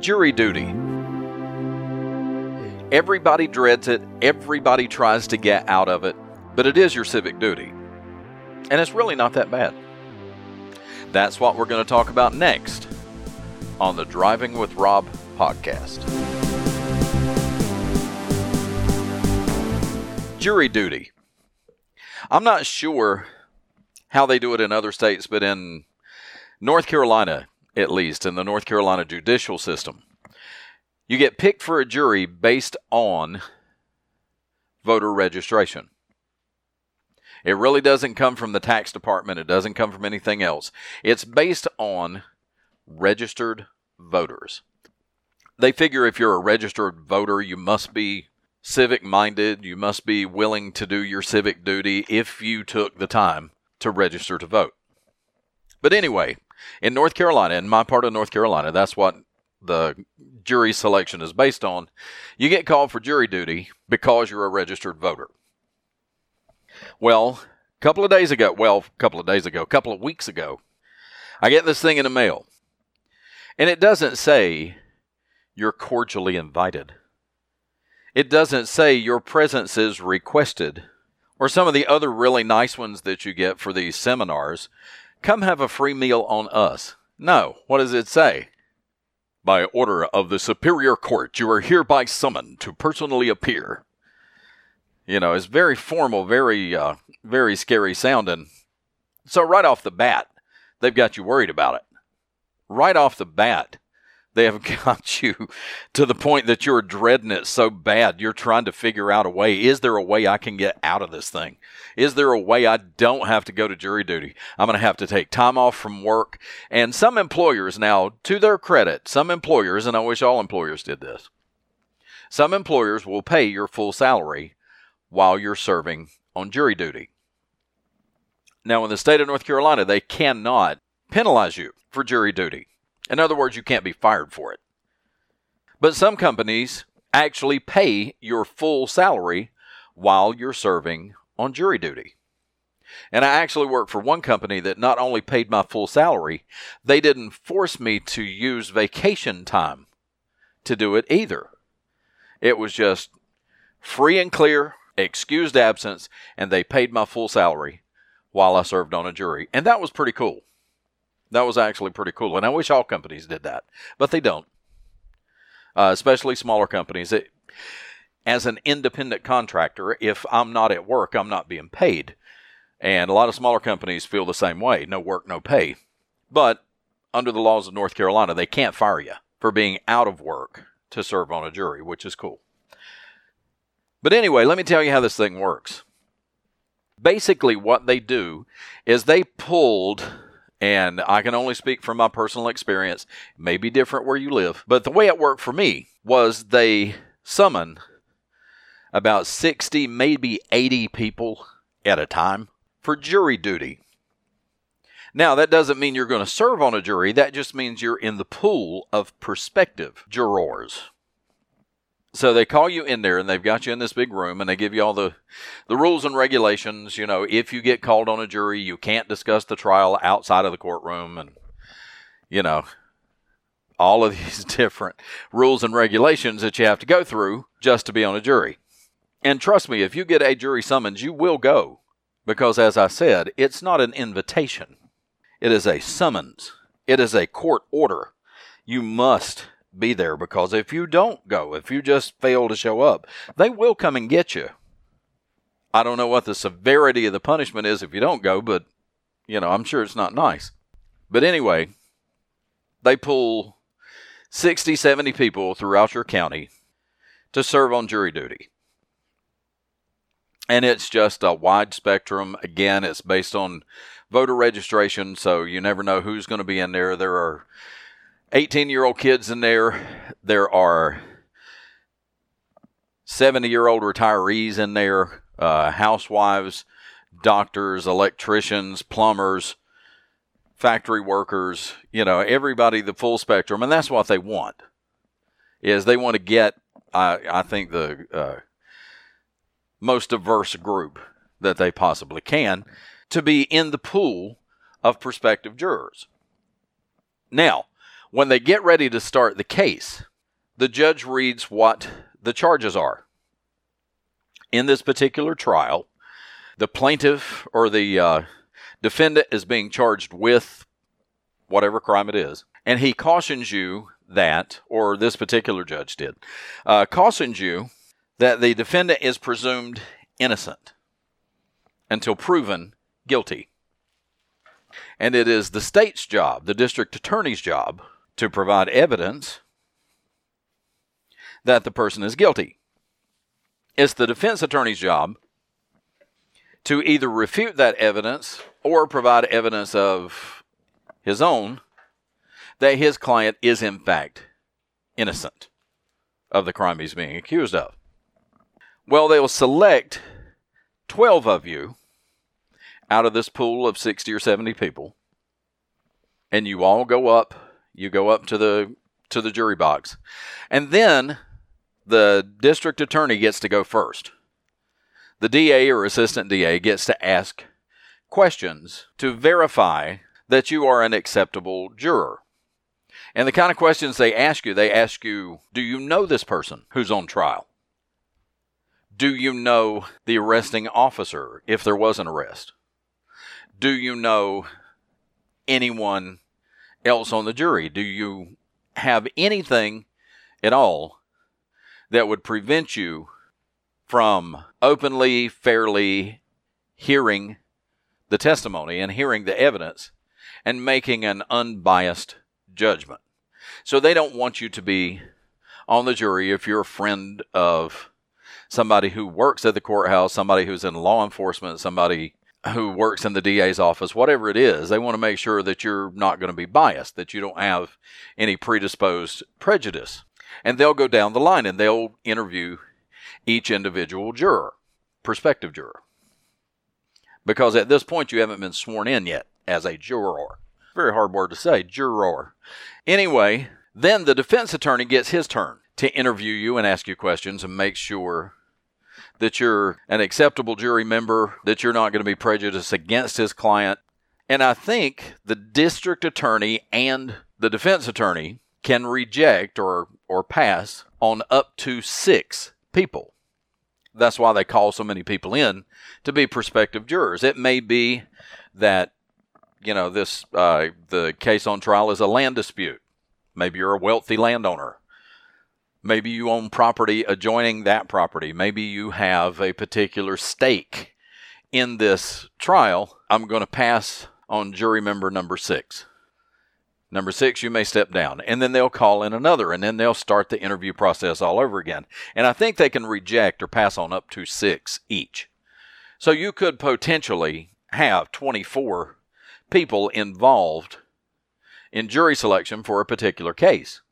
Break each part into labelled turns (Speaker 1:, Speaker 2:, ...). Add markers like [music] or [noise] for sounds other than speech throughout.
Speaker 1: Jury duty. Everybody dreads it, everybody tries to get out of it, but it is your civic duty. And it's really not that bad. That's what we're going to talk about next on the Driving with Rob podcast. Jury duty. I'm not sure how they do it in other states, but in North Carolina, at least, in the North Carolina judicial system, you get picked for a jury based on voter registration. It really doesn't come from the tax department. It doesn't come from anything else. It's based on registered voters. They figure if you're a registered voter, you must be civic minded. You must be willing to do your civic duty if you took the time to register to vote. But anyway, in North Carolina, in my part of North Carolina, that's what the jury selection is based on. You get called for jury duty because you're a registered voter. Well, a couple of days ago, well, a couple of days ago, a couple of weeks ago, I get this thing in the mail. And it doesn't say you're cordially invited. It doesn't say your presence is requested. Or some of the other really nice ones that you get for these seminars. Come have a free meal on us. No. What does it say? By order of the Superior Court, you are hereby summoned to personally appear. You know, it's very formal, very, uh, very scary sounding. So, right off the bat, they've got you worried about it. Right off the bat, they have [laughs] got you to the point that you're dreading it so bad. You're trying to figure out a way. Is there a way I can get out of this thing? Is there a way I don't have to go to jury duty? I'm going to have to take time off from work. And some employers now, to their credit, some employers, and I wish all employers did this, some employers will pay your full salary while you're serving on jury duty. Now, in the state of North Carolina, they cannot penalize you for jury duty. In other words, you can't be fired for it. But some companies actually pay your full salary while you're serving on jury duty. And I actually worked for one company that not only paid my full salary, they didn't force me to use vacation time to do it either. It was just free and clear excused absence, and they paid my full salary while I served on a jury. And that was pretty cool. That was actually pretty cool. And I wish all companies did that, but they don't, uh, especially smaller companies. It, as an independent contractor, if I'm not at work, I'm not being paid. And a lot of smaller companies feel the same way no work, no pay. But under the laws of North Carolina, they can't fire you for being out of work to serve on a jury, which is cool. But anyway, let me tell you how this thing works. Basically, what they do is they pulled, and I can only speak from my personal experience, it may be different where you live, but the way it worked for me was they summon about 60, maybe 80 people at a time for jury duty. Now, that doesn't mean you're going to serve on a jury. That just means you're in the pool of prospective jurors. So they call you in there and they've got you in this big room and they give you all the, the rules and regulations. You know, if you get called on a jury, you can't discuss the trial outside of the courtroom and, you know, all of [laughs] these different rules and regulations that you have to go through just to be on a jury. And trust me, if you get a jury summons, you will go. Because as I said, it's not an invitation, it is a summons, it is a court order. You must be there because if you don't go, if you just fail to show up, they will come and get you. I don't know what the severity of the punishment is if you don't go, but you know, I'm sure it's not nice. But anyway, they pull 60, 70 people throughout your county to serve on jury duty. And it's just a wide spectrum. Again, it's based on voter registration, so you never know who's going to be in there. There are 18 year old kids in there. There are 70 year old retirees in there, uh, housewives, doctors, electricians, plumbers, factory workers, you know, everybody, the full spectrum. And that's what they want is they want to get, I, I think, the uh, most diverse group that they possibly can to be in the pool of prospective jurors. Now, When they get ready to start the case, the judge reads what the charges are. In this particular trial, the plaintiff or the uh, defendant is being charged with whatever crime it is, and he cautions you that, or this particular judge did, uh, cautions you that the defendant is presumed innocent until proven guilty. And it is the state's job, the district attorney's job, to provide evidence that the person is guilty. It's the defense attorney's job to either refute that evidence or provide evidence of his own that his client is in fact innocent of the crime he's being accused of. Well, they'll select 12 of you out of this pool of 60 or 70 people and you all go up you go up to the to the jury box and then the district attorney gets to go first the DA or assistant DA gets to ask questions to verify that you are an acceptable juror. And the kind of questions they ask you, they ask you, do you know this person who's on trial? Do you know the arresting officer if there was an arrest? Do you know anyone else on the jury? Do you have anything at all that would prevent you from openly, fairly hearing the testimony and hearing the evidence and making an unbiased judgment. So they don't want you to be on the jury if you're a friend of somebody who works at the courthouse, somebody who's in law enforcement, somebody who works in the DA's office, whatever it is. They want to make sure that you're not going to be biased, that you don't have any predisposed prejudice. And they'll go down the line and they'll interview each individual juror, prospective juror. Because at this point, you haven't been sworn in yet as a juror. Very hard word to say, juror. Anyway, then the defense attorney gets his turn to interview you and ask you questions and make sure that you're an acceptable jury member, that you're not going to be prejudiced against his client. And I think the district attorney and the defense attorney can reject or, or pass on up to six people. That's why they call so many people in to be prospective jurors. It may be that you know this uh, the case on trial is a land dispute. Maybe you're a wealthy landowner. Maybe you own property adjoining that property. Maybe you have a particular stake in this trial. I'm going to pass on jury member number six. Number six, you may step down. And then they'll call in another, and then they'll start the interview process all over again. And I think they can reject or pass on up to six each. So you could potentially have 24 people involved in jury selection for a particular case.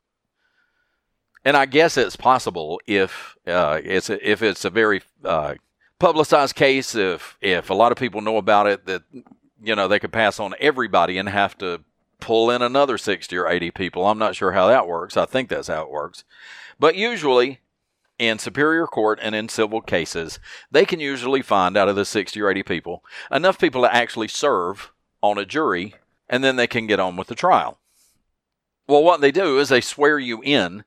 Speaker 1: And I guess it's possible if uh, it's a, if it's a very uh, publicized case, if if a lot of people know about it, that you know they could pass on everybody and have to pull in another 60 or 80 people. I'm not sure how that works. I think that's how it works. But usually, in superior court and in civil cases, they can usually find out of the 60 or 80 people enough people to actually serve on a jury, and then they can get on with the trial. Well, what they do is they swear you in.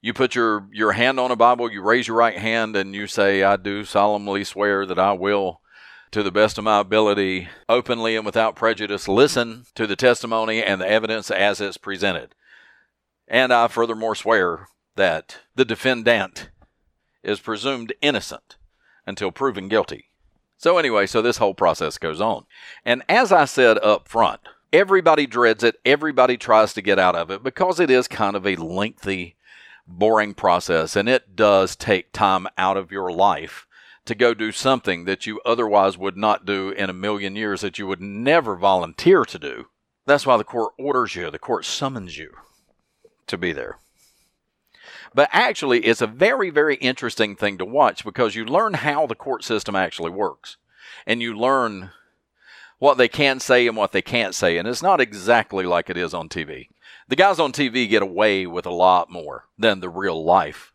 Speaker 1: You put your, your hand on a Bible, you raise your right hand, and you say, I do solemnly swear that I will to the best of my ability, openly and without prejudice, listen to the testimony and the evidence as it's presented. And I furthermore swear that the defendant is presumed innocent until proven guilty. So, anyway, so this whole process goes on. And as I said up front, everybody dreads it, everybody tries to get out of it because it is kind of a lengthy, boring process, and it does take time out of your life to go do something that you otherwise would not do in a million years, that you would never volunteer to do. That's why the court orders you, the court summons you to be there. But actually, it's a very, very interesting thing to watch because you learn how the court system actually works. And you learn what they can say and what they can't say. And it's not exactly like it is on TV. The guys on TV get away with a lot more than the real life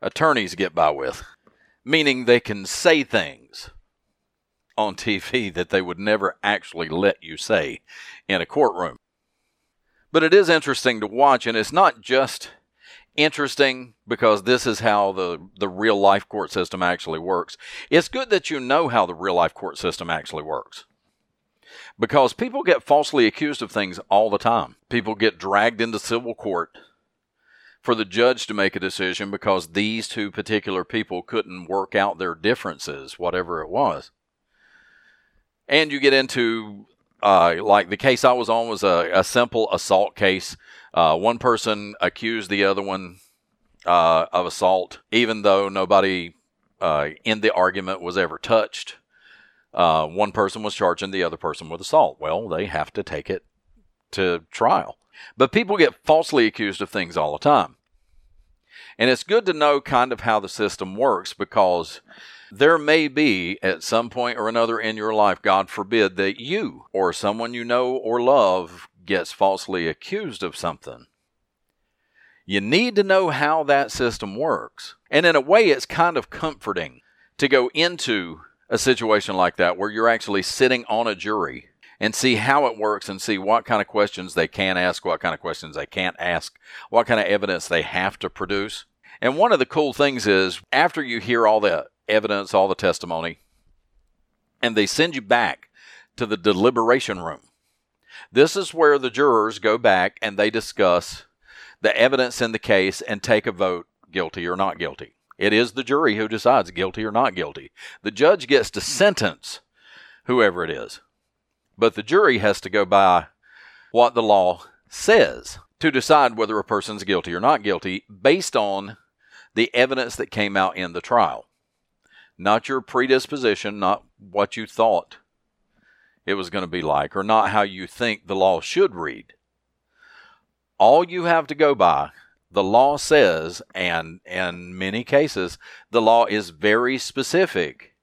Speaker 1: attorneys get by with meaning they can say things on TV that they would never actually let you say in a courtroom. But it is interesting to watch, and it's not just interesting because this is how the, the real life court system actually works. It's good that you know how the real life court system actually works. Because people get falsely accused of things all the time. People get dragged into civil court for the judge to make a decision because these two particular people couldn't work out their differences, whatever it was. And you get into, uh, like the case I was on was a, a simple assault case uh, one person accused the other one uh, of assault, even though nobody uh, in the argument was ever touched. Uh, one person was charging the other person with assault. Well, they have to take it to trial. But people get falsely accused of things all the time. And it's good to know kind of how the system works because there may be at some point or another in your life, God forbid, that you or someone you know or love gets falsely accused of something. You need to know how that system works. And in a way, it's kind of comforting to go into a situation like that where you're actually sitting on a jury and see how it works and see what kind of questions they can ask, what kind of questions they can't ask, what kind of evidence they have to produce. And one of the cool things is after you hear all the evidence, all the testimony, and they send you back to the deliberation room this is where the jurors go back and they discuss the evidence in the case and take a vote guilty or not guilty. It is the jury who decides guilty or not guilty. The judge gets to sentence whoever it is, but the jury has to go by what the law says to decide whether a person's guilty or not guilty based on the evidence that came out in the trial. Not your predisposition, not what you thought it was going to be like, or not how you think the law should read. All you have to go by, the law says, and in many cases, the law is very specific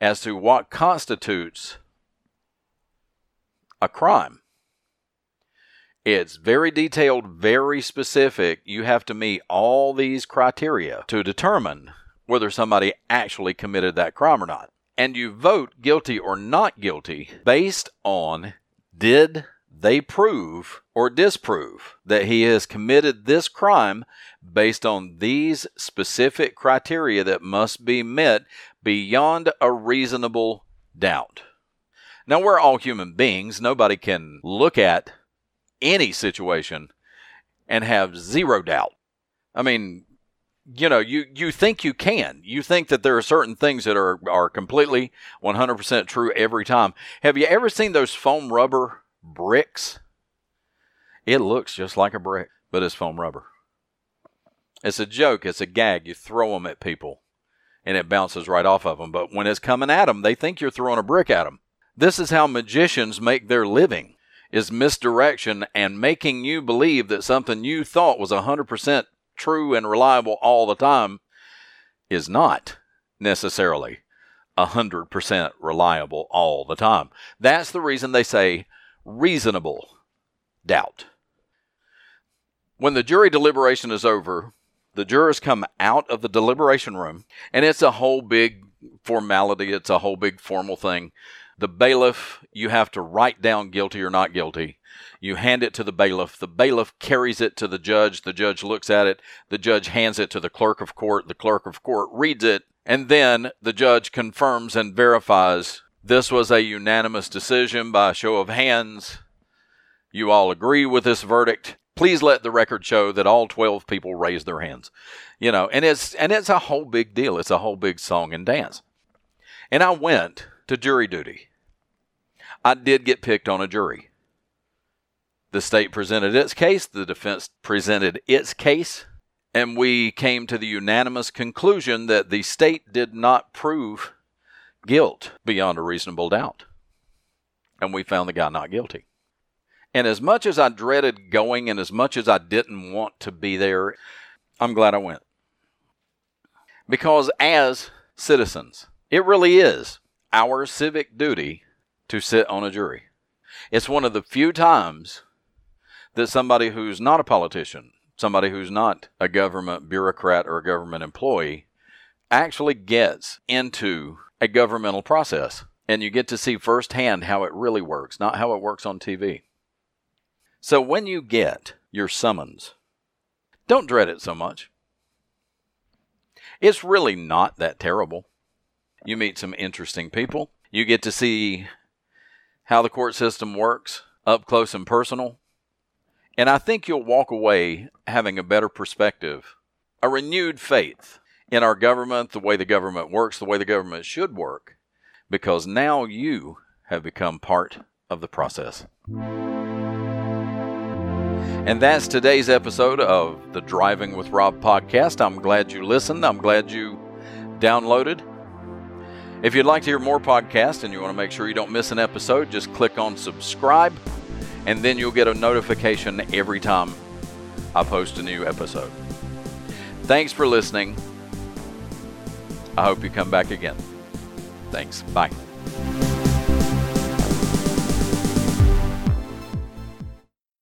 Speaker 1: as to what constitutes a crime. It's very detailed, very specific. You have to meet all these criteria to determine whether somebody actually committed that crime or not and you vote guilty or not guilty based on did they prove or disprove that he has committed this crime based on these specific criteria that must be met beyond a reasonable doubt. Now, we're all human beings. Nobody can look at any situation and have zero doubt. I mean, you know you you think you can you think that there are certain things that are are completely 100% true every time have you ever seen those foam rubber bricks. It looks just like a brick but it's foam rubber. It's a joke it's a gag. You throw them at people and it bounces right off of them but when it's coming at them they think you're throwing a brick at them this is how magicians make their living is misdirection and making you believe that something you thought was 100% true and reliable all the time is not necessarily 100% reliable all the time. That's the reason they say reasonable doubt. When the jury deliberation is over, the jurors come out of the deliberation room, and it's a whole big formality, it's a whole big formal thing. The bailiff, you have to write down guilty or not guilty. You hand it to the bailiff. The bailiff carries it to the judge. The judge looks at it. The judge hands it to the clerk of court. The clerk of court reads it. And then the judge confirms and verifies this was a unanimous decision by a show of hands. You all agree with this verdict. Please let the record show that all 12 people raised their hands. You know, and it's and it's a whole big deal. It's a whole big song and dance. And I went to jury duty. I did get picked on a jury. The state presented its case, the defense presented its case, and we came to the unanimous conclusion that the state did not prove guilt beyond a reasonable doubt. And we found the guy not guilty. And as much as I dreaded going and as much as I didn't want to be there, I'm glad I went. Because as citizens, it really is our civic duty to sit on a jury. It's one of the few times that somebody who's not a politician, somebody who's not a government bureaucrat or a government employee, actually gets into a governmental process. And you get to see firsthand how it really works, not how it works on TV. So when you get your summons, don't dread it so much. It's really not that terrible. You meet some interesting people. You get to see how the court system works up close and personal. And I think you'll walk away having a better perspective, a renewed faith in our government, the way the government works, the way the government should work, because now you have become part of the process. And that's today's episode of the Driving with Rob podcast. I'm glad you listened. I'm glad you downloaded. If you'd like to hear more podcasts and you want to make sure you don't miss an episode, just click on subscribe and then you'll get a notification every time I post a new episode. Thanks for listening. I hope you come back again. Thanks. Bye.